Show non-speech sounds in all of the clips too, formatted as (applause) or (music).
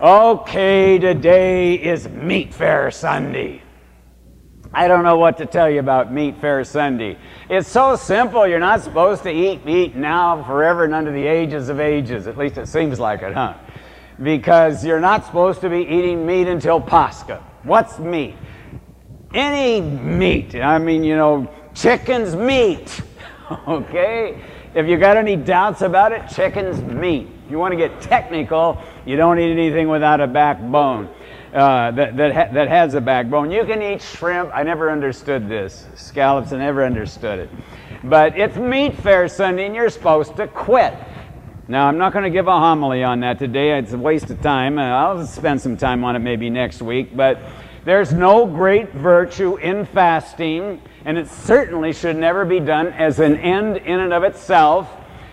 Okay, today is Meat Fare Sunday. I don't know what to tell you about Meat Fare Sunday. It's so simple. You're not supposed to eat meat now, forever, and under the ages of ages. At least it seems like it, huh? Because you're not supposed to be eating meat until Pascha. What's meat? Any meat. I mean, you know, chicken's meat. (laughs) okay? If you got any doubts about it, chicken's meat. If you want to get technical, you don't eat anything without a backbone. Uh, that, that, ha that has a backbone. You can eat shrimp. I never understood this. Scallops, I never understood it. But it's Meat Fare Sunday, and you're supposed to quit. Now, I'm not going to give a homily on that today. It's a waste of time. Uh, I'll spend some time on it maybe next week. But there's no great virtue in fasting, and it certainly should never be done as an end in and of itself.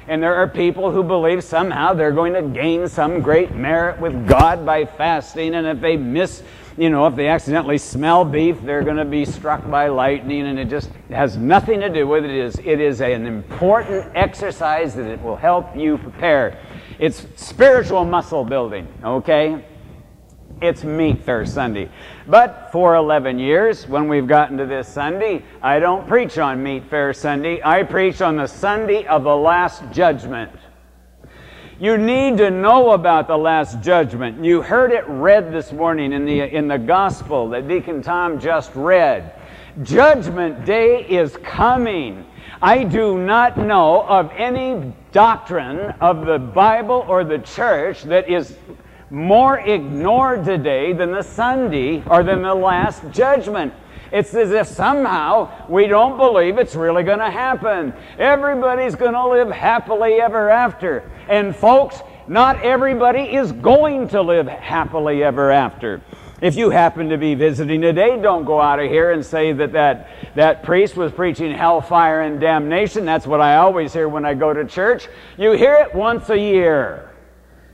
And there are people who believe somehow they're going to gain some great merit with God by fasting. And if they miss, you know, if they accidentally smell beef, they're going to be struck by lightning. And it just has nothing to do with it. It is, it is an important exercise that it will help you prepare. It's spiritual muscle building, okay? It's Meat Fare Sunday. But for 11 years, when we've gotten to this Sunday, I don't preach on Meat Fare Sunday. I preach on the Sunday of the Last Judgment. You need to know about the Last Judgment. You heard it read this morning in the, in the Gospel that Deacon Tom just read. Judgment Day is coming. I do not know of any doctrine of the Bible or the church that is more ignored today than the Sunday or than the Last Judgment. It's as if somehow we don't believe it's really going to happen. Everybody's going to live happily ever after. And folks, not everybody is going to live happily ever after. If you happen to be visiting today, don't go out of here and say that that, that priest was preaching hellfire and damnation. That's what I always hear when I go to church. You hear it once a year.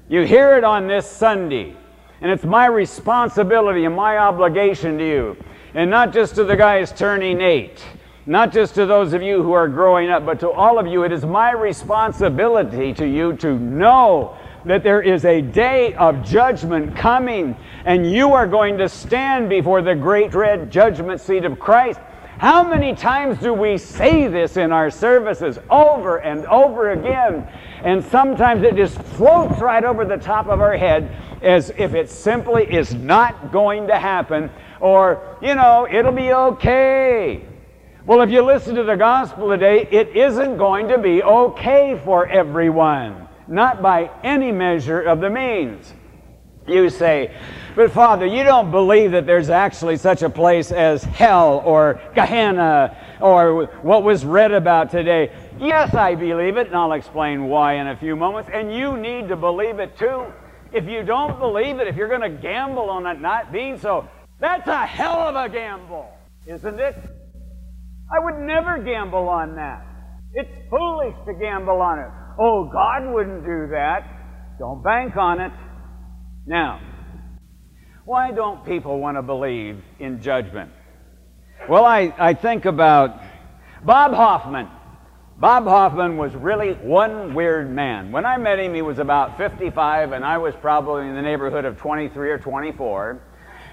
You hear it on this Sunday. And it's my responsibility and my obligation to you. And not just to the guys turning eight, not just to those of you who are growing up, but to all of you. It is my responsibility to you to know that there is a day of judgment coming, and you are going to stand before the great red judgment seat of Christ. How many times do we say this in our services over and over again? And sometimes it just floats right over the top of our head as if it simply is not going to happen, or, you know, it'll be okay. Well, if you listen to the gospel today, it isn't going to be okay for everyone, not by any measure of the means. You say, but Father, you don't believe that there's actually such a place as hell or Gehenna or what was read about today. Yes, I believe it, and I'll explain why in a few moments. And you need to believe it too. If you don't believe it, if you're going to gamble on it not being so, that's a hell of a gamble, isn't it? I would never gamble on that. It's foolish to gamble on it. Oh, God wouldn't do that. Don't bank on it. Now, why don't people want to believe in judgment? Well, I, I think about Bob Hoffman. Bob Hoffman was really one weird man. When I met him, he was about 55, and I was probably in the neighborhood of 23 or 24.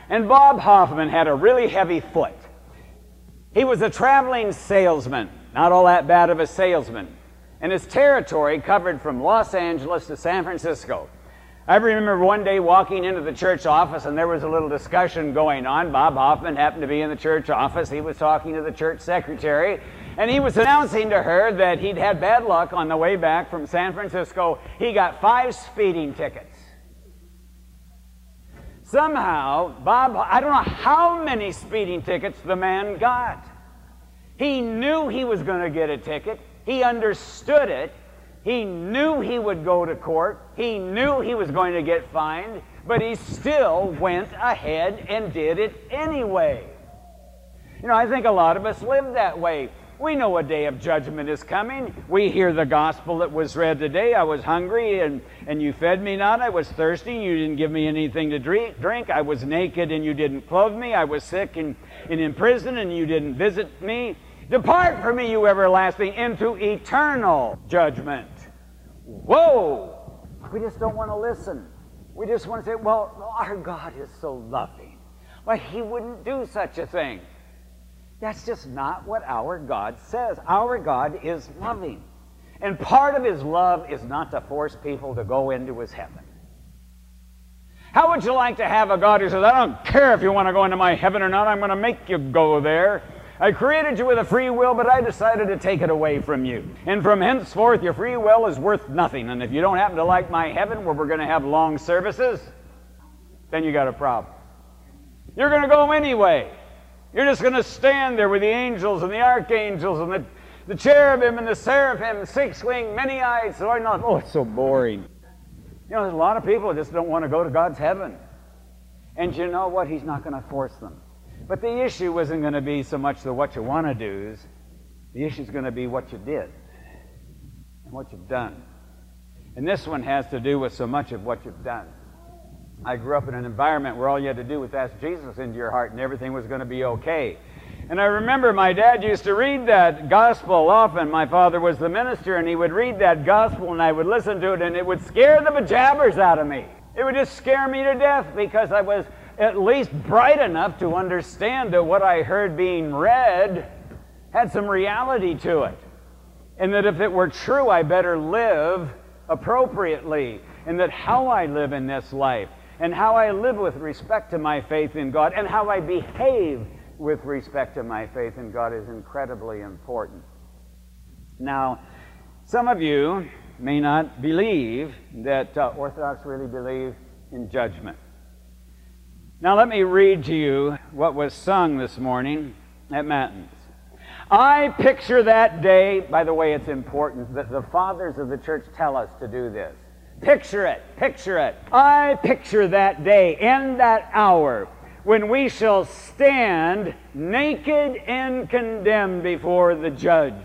And Bob Hoffman had a really heavy foot. He was a traveling salesman, not all that bad of a salesman. And his territory covered from Los Angeles to San Francisco. I remember one day walking into the church office and there was a little discussion going on. Bob Hoffman happened to be in the church office. He was talking to the church secretary and he was announcing to her that he'd had bad luck on the way back from San Francisco. He got five speeding tickets. Somehow, Bob, I don't know how many speeding tickets the man got. He knew he was going to get a ticket. He understood it. He knew he would go to court. He knew he was going to get fined, but he still went ahead and did it anyway. You know, I think a lot of us live that way. We know a day of judgment is coming. We hear the gospel that was read today. I was hungry and, and you fed me not. I was thirsty you didn't give me anything to drink. I was naked and you didn't clothe me. I was sick and, and in prison and you didn't visit me. Depart from me, you everlasting, into eternal judgment. Whoa! We just don't want to listen. We just want to say, well, our God is so loving. Why, He wouldn't do such a thing. That's just not what our God says. Our God is loving. And part of His love is not to force people to go into His heaven. How would you like to have a God who says, I don't care if you want to go into my heaven or not, I'm going to make you go there? I created you with a free will, but I decided to take it away from you. And from henceforth, your free will is worth nothing. And if you don't happen to like my heaven, where we're going to have long services, then you got a problem. You're going to go anyway. You're just going to stand there with the angels and the archangels and the, the cherubim and the seraphim, six winged, many eyed. So I know, oh, it's so boring. You know, there's a lot of people that just don't want to go to God's heaven. And you know what? He's not going to force them. But the issue isn't going to be so much the what you want to do. The issue is going to be what you did and what you've done. And this one has to do with so much of what you've done. I grew up in an environment where all you had to do was ask Jesus into your heart and everything was going to be okay. And I remember my dad used to read that gospel often. My father was the minister, and he would read that gospel, and I would listen to it, and it would scare the bejabbers out of me. It would just scare me to death because I was at least bright enough to understand that what I heard being read had some reality to it. And that if it were true, I better live appropriately. And that how I live in this life, and how I live with respect to my faith in God, and how I behave with respect to my faith in God is incredibly important. Now, some of you may not believe that uh, Orthodox really believe in judgment. Now, let me read to you what was sung this morning at Matins. I picture that day, by the way, it's important that the fathers of the church tell us to do this. Picture it, picture it. I picture that day and that hour when we shall stand naked and condemned before the judge.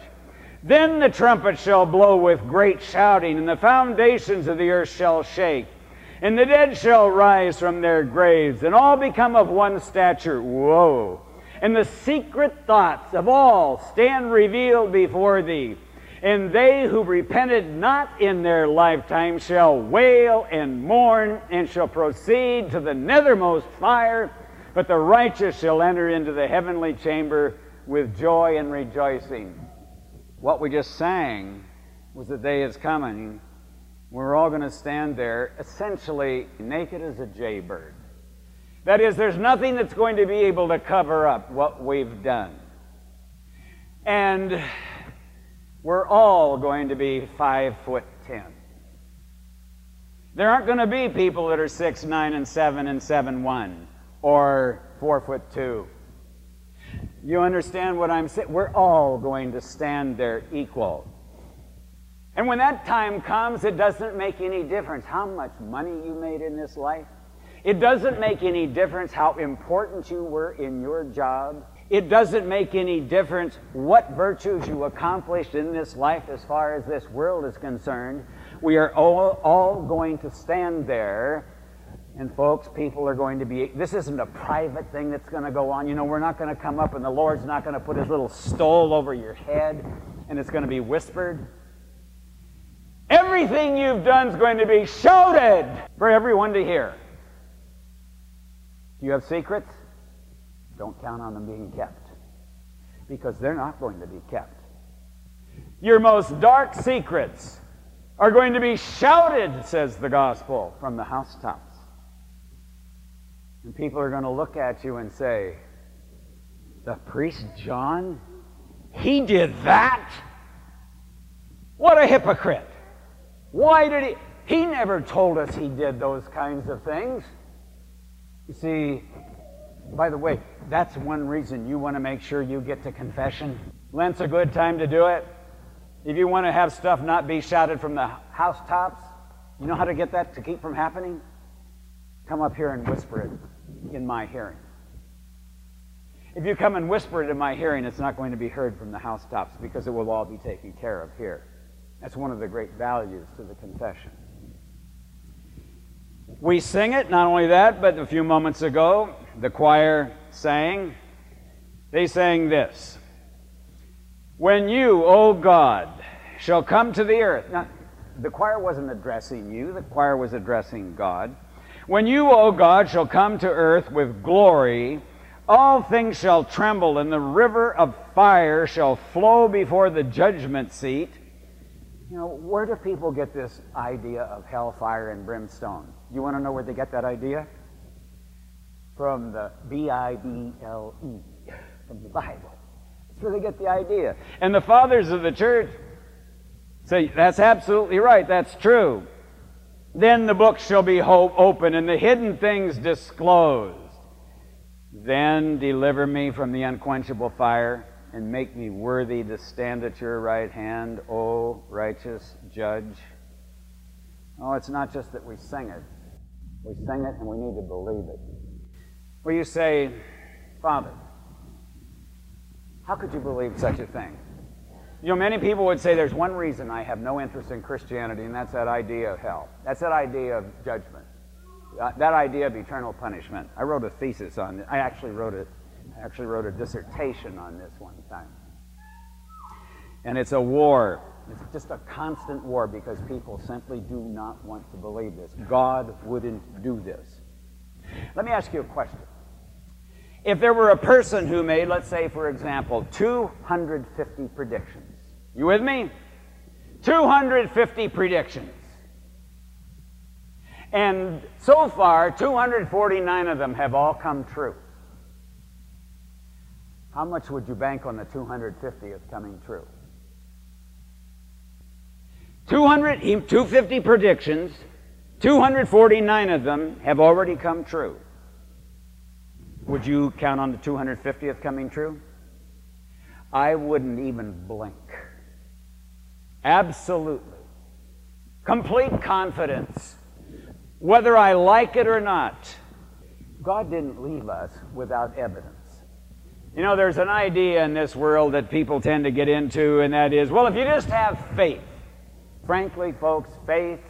Then the trumpet shall blow with great shouting, and the foundations of the earth shall shake. And the dead shall rise from their graves, and all become of one stature. Whoa. And the secret thoughts of all stand revealed before thee. And they who repented not in their lifetime shall wail and mourn, and shall proceed to the nethermost fire. But the righteous shall enter into the heavenly chamber with joy and rejoicing. What we just sang was the day is coming we're all going to stand there essentially naked as a jaybird. That is, there's nothing that's going to be able to cover up what we've done. And we're all going to be five foot ten. There aren't going to be people that are six, nine, and seven, and seven, one, or four foot two. You understand what I'm saying? We're all going to stand there equal. And when that time comes, it doesn't make any difference how much money you made in this life. It doesn't make any difference how important you were in your job. It doesn't make any difference what virtues you accomplished in this life as far as this world is concerned. We are all, all going to stand there. And folks, people are going to be, this isn't a private thing that's going to go on. You know, we're not going to come up and the Lord's not going to put his little stole over your head and it's going to be whispered. Everything you've done is going to be shouted for everyone to hear. Do you have secrets? Don't count on them being kept because they're not going to be kept. Your most dark secrets are going to be shouted, says the gospel, from the housetops. And people are going to look at you and say, The priest Jon? He did that? What a hypocrite! Why did he? He never told us he did those kinds of things. You see, by the way, that's one reason you want to make sure you get to confession. Lent's a good time to do it. If you want to have stuff not be shouted from the housetops, you know how to get that to keep from happening? Come up here and whisper it in my hearing. If you come and whisper it in my hearing, it's not going to be heard from the housetops because it will all be taken care of here. That's one of the great values to the confession. We sing it, not only that, but a few moments ago, the choir sang. They sang this When you, O God, shall come to the earth. Now, the choir wasn't addressing you, the choir was addressing God. When you, O God, shall come to earth with glory, all things shall tremble, and the river of fire shall flow before the judgment seat. You know, where do people get this idea of hellfire and brimstone? You want to know where they get that idea? From the B I B L E, from the Bible. That's where they get the idea. And the fathers of the church say, that's absolutely right, that's true. Then the book shall be open and the hidden things disclosed. Then deliver me from the unquenchable fire and make me worthy to stand at your right hand, O righteous judge. Oh, it's not just that we sing it. We sing it and we need to believe it. Where you say, Father, how could you believe such a thing? You know, many people would say there's one reason I have no interest in Christianity, and that's that idea of hell. That's that idea of judgment. Uh, that idea of eternal punishment. I wrote a thesis on it. I actually wrote it. I actually wrote a dissertation on this one time. And it's a war. It's just a constant war because people simply do not want to believe this. God wouldn't do this. Let me ask you a question. If there were a person who made, let's say, for example, 250 predictions, you with me? 250 predictions. And so far, 249 of them have all come true. How much would you bank on the 250th coming true? 200, 250 predictions, 249 of them have already come true. Would you count on the 250th coming true? I wouldn't even blink. Absolutely. Complete confidence whether I like it or not. God didn't leave us without evidence. You know, there's an idea in this world that people tend to get into, and that is, well, if you just have faith. Frankly, folks, faith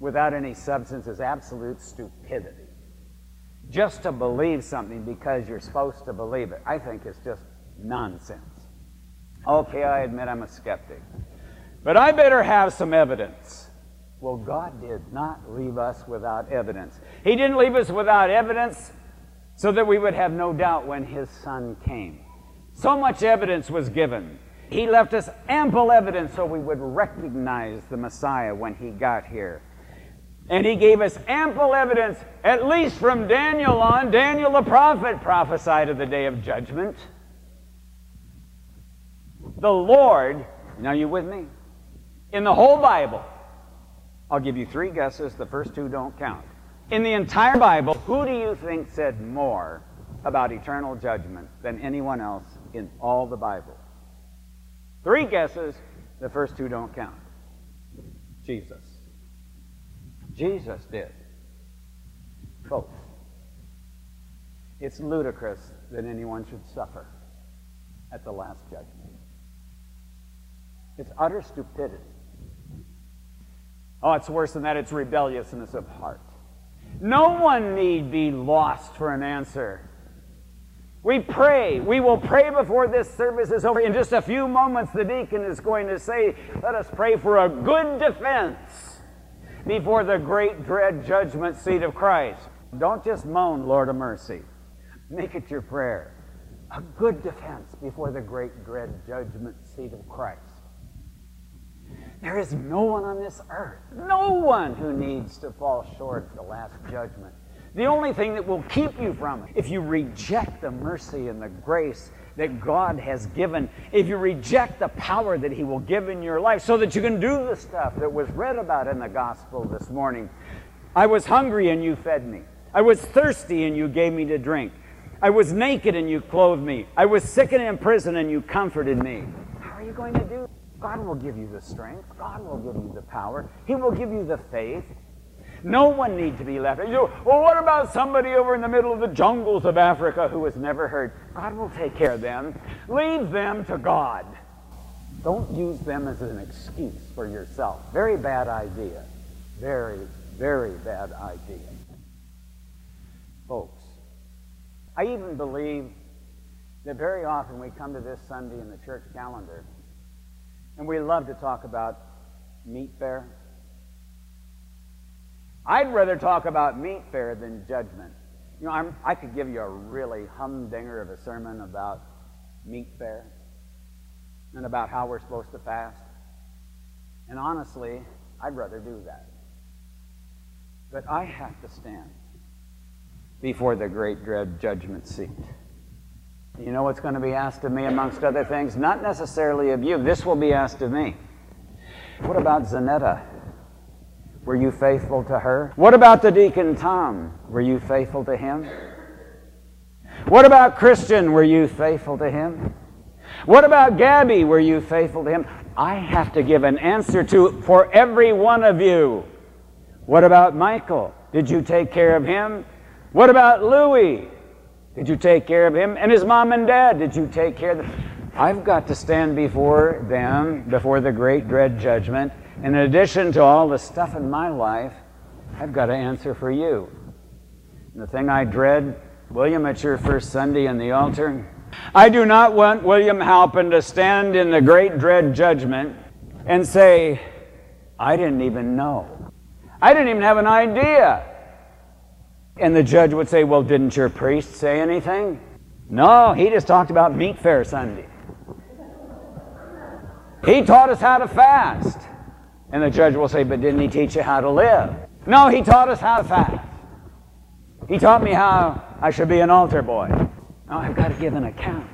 without any substance is absolute stupidity. Just to believe something because you're supposed to believe it, I think is just nonsense. Okay, I admit I'm a skeptic. But I better have some evidence. Well, God did not leave us without evidence. He didn't leave us without evidence so that we would have no doubt when His Son came. So much evidence was given. He left us ample evidence so we would recognize the Messiah when He got here. And He gave us ample evidence, at least from Daniel on. Daniel the prophet prophesied of the day of judgment. The Lord, now you with me? In the whole Bible, I'll give you three guesses. The first two don't count. In the entire Bible, who do you think said more about eternal judgment than anyone else in all the Bible? Three guesses. The first two don't count. Jesus. Jesus did. Both. It's ludicrous that anyone should suffer at the last judgment. It's utter stupidity. Oh, it's worse than that. It's rebelliousness of heart. No one need be lost for an answer. We pray. We will pray before this service is over. In just a few moments, the deacon is going to say, Let us pray for a good defense before the great dread judgment seat of Christ. Don't just moan, Lord of mercy. Make it your prayer. A good defense before the great dread judgment seat of Christ. There is no one on this earth, no one who needs to fall short of the last judgment. The only thing that will keep you from it, if you reject the mercy and the grace that God has given, if you reject the power that He will give in your life so that you can do the stuff that was read about in the gospel this morning. I was hungry and you fed me. I was thirsty and you gave me to drink. I was naked and you clothed me. I was sick and in prison and you comforted me. How are you going to do God will give you the strength. God will give you the power. He will give you the faith. No one need to be left. You know, well, what about somebody over in the middle of the jungles of Africa who has never heard? God will take care of them. Leave them to God. Don't use them as an excuse for yourself. Very bad idea. Very, very bad idea. Folks, I even believe that very often we come to this Sunday in the church calendar and we love to talk about meat fare. I'd rather talk about meat fare than judgment. You know, I'm, i could give you a really humdinger of a sermon about meat fare and about how we're supposed to fast. And honestly, I'd rather do that. But I have to stand before the great dread judgment seat. You know what's going to be asked of me, amongst other things? Not necessarily of you. This will be asked of me. What about Zanetta? Were you faithful to her? What about the deacon Tom? Were you faithful to him? What about Christian? Were you faithful to him? What about Gabby? Were you faithful to him? I have to give an answer to for every one of you. What about Michael? Did you take care of him? What about Louis? Did you take care of him? And his mom and dad, did you take care of them? I've got to stand before them, before the great dread judgment. In addition to all the stuff in my life, I've got to answer for you. And the thing I dread, William, it's your first Sunday in the altar. I do not want William Halpin to stand in the great dread judgment and say, I didn't even know. I didn't even have an idea. And the judge would say, Well, didn't your priest say anything? No, he just talked about meat fare Sunday. He taught us how to fast. And the judge will say, But didn't he teach you how to live? No, he taught us how to fast. He taught me how I should be an altar boy. Now I've got to give an account.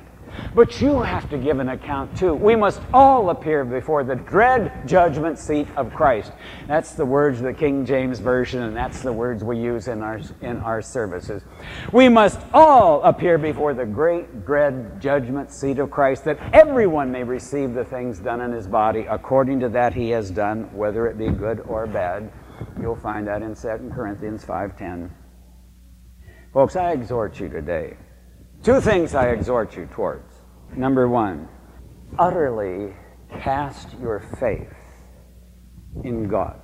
But you have to give an account too. We must all appear before the dread judgment seat of Christ. That's the words of the King James Version, and that's the words we use in our, in our services. We must all appear before the great dread judgment seat of Christ, that everyone may receive the things done in his body according to that he has done, whether it be good or bad. You'll find that in 2 Corinthians 5.10. Folks, I exhort you today Two things I exhort you towards. Number one, utterly cast your faith in God.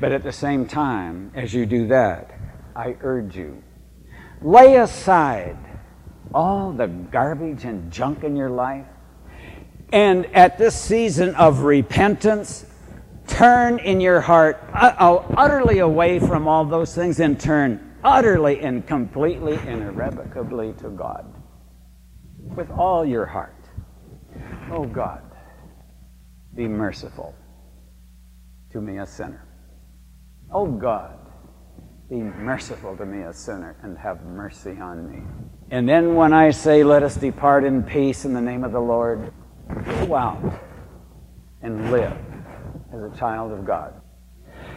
But at the same time, as you do that, I urge you, lay aside all the garbage and junk in your life. And at this season of repentance, turn in your heart uh, utterly away from all those things and turn utterly and completely and irrevocably to God with all your heart. Oh God, be merciful to me, a sinner. Oh God, be merciful to me, a sinner, and have mercy on me. And then when I say, Let us depart in peace in the name of the Lord, go out and live as a child of God.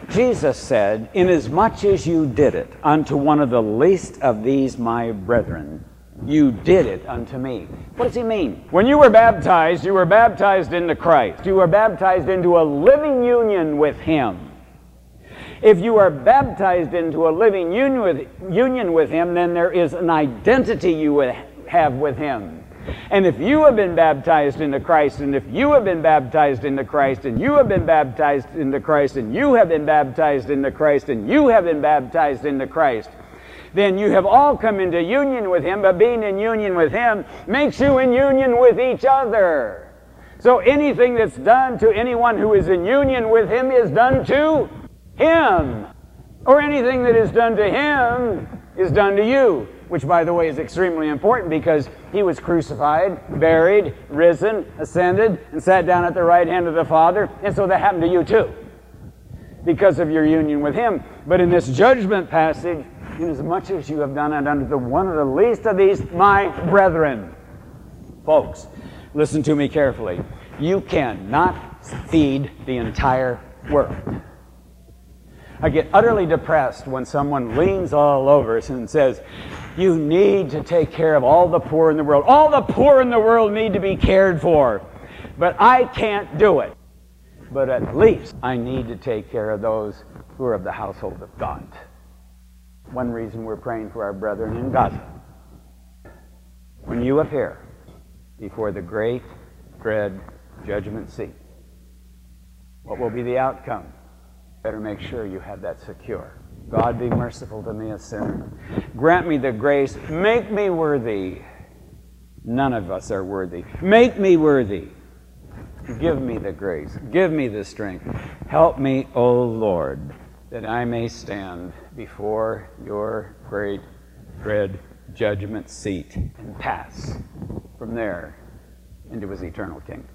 Jesus said, Inasmuch as you did it unto one of the least of these my brethren, you did it unto me. What does he mean? When you were baptized, you were baptized into Christ. You were baptized into a living union with him. If you are baptized into a living union with, union with him, then there is an identity you have with him. And if you have been baptized into Christ, and if you have been baptized into Christ, and you have been baptized into Christ, and you have been baptized into Christ, and you have been baptized into Christ, then you have all come into union with Him, but being in union with Him makes you in union with each other. So anything that's done to anyone who is in union with Him is done to Him. Or anything that is done to Him is done to you which, by the way, is extremely important because he was crucified, buried, risen, ascended, and sat down at the right hand of the Father. And so that happened to you too because of your union with him. But in this judgment passage, inasmuch as you have done it unto the one of the least of these, my brethren. Folks, listen to me carefully. You cannot feed the entire world. I get utterly depressed when someone leans all over us and says, You need to take care of all the poor in the world. All the poor in the world need to be cared for. But I can't do it. But at least I need to take care of those who are of the household of God. One reason we're praying for our brethren in Gaza. When you appear before the great, dread judgment seat, what will be the outcome? Better make sure you have that secure. God be merciful to me, a sinner. Grant me the grace. Make me worthy. None of us are worthy. Make me worthy. Give me the grace. Give me the strength. Help me, O Lord, that I may stand before your great, dread judgment seat and pass from there into his eternal kingdom.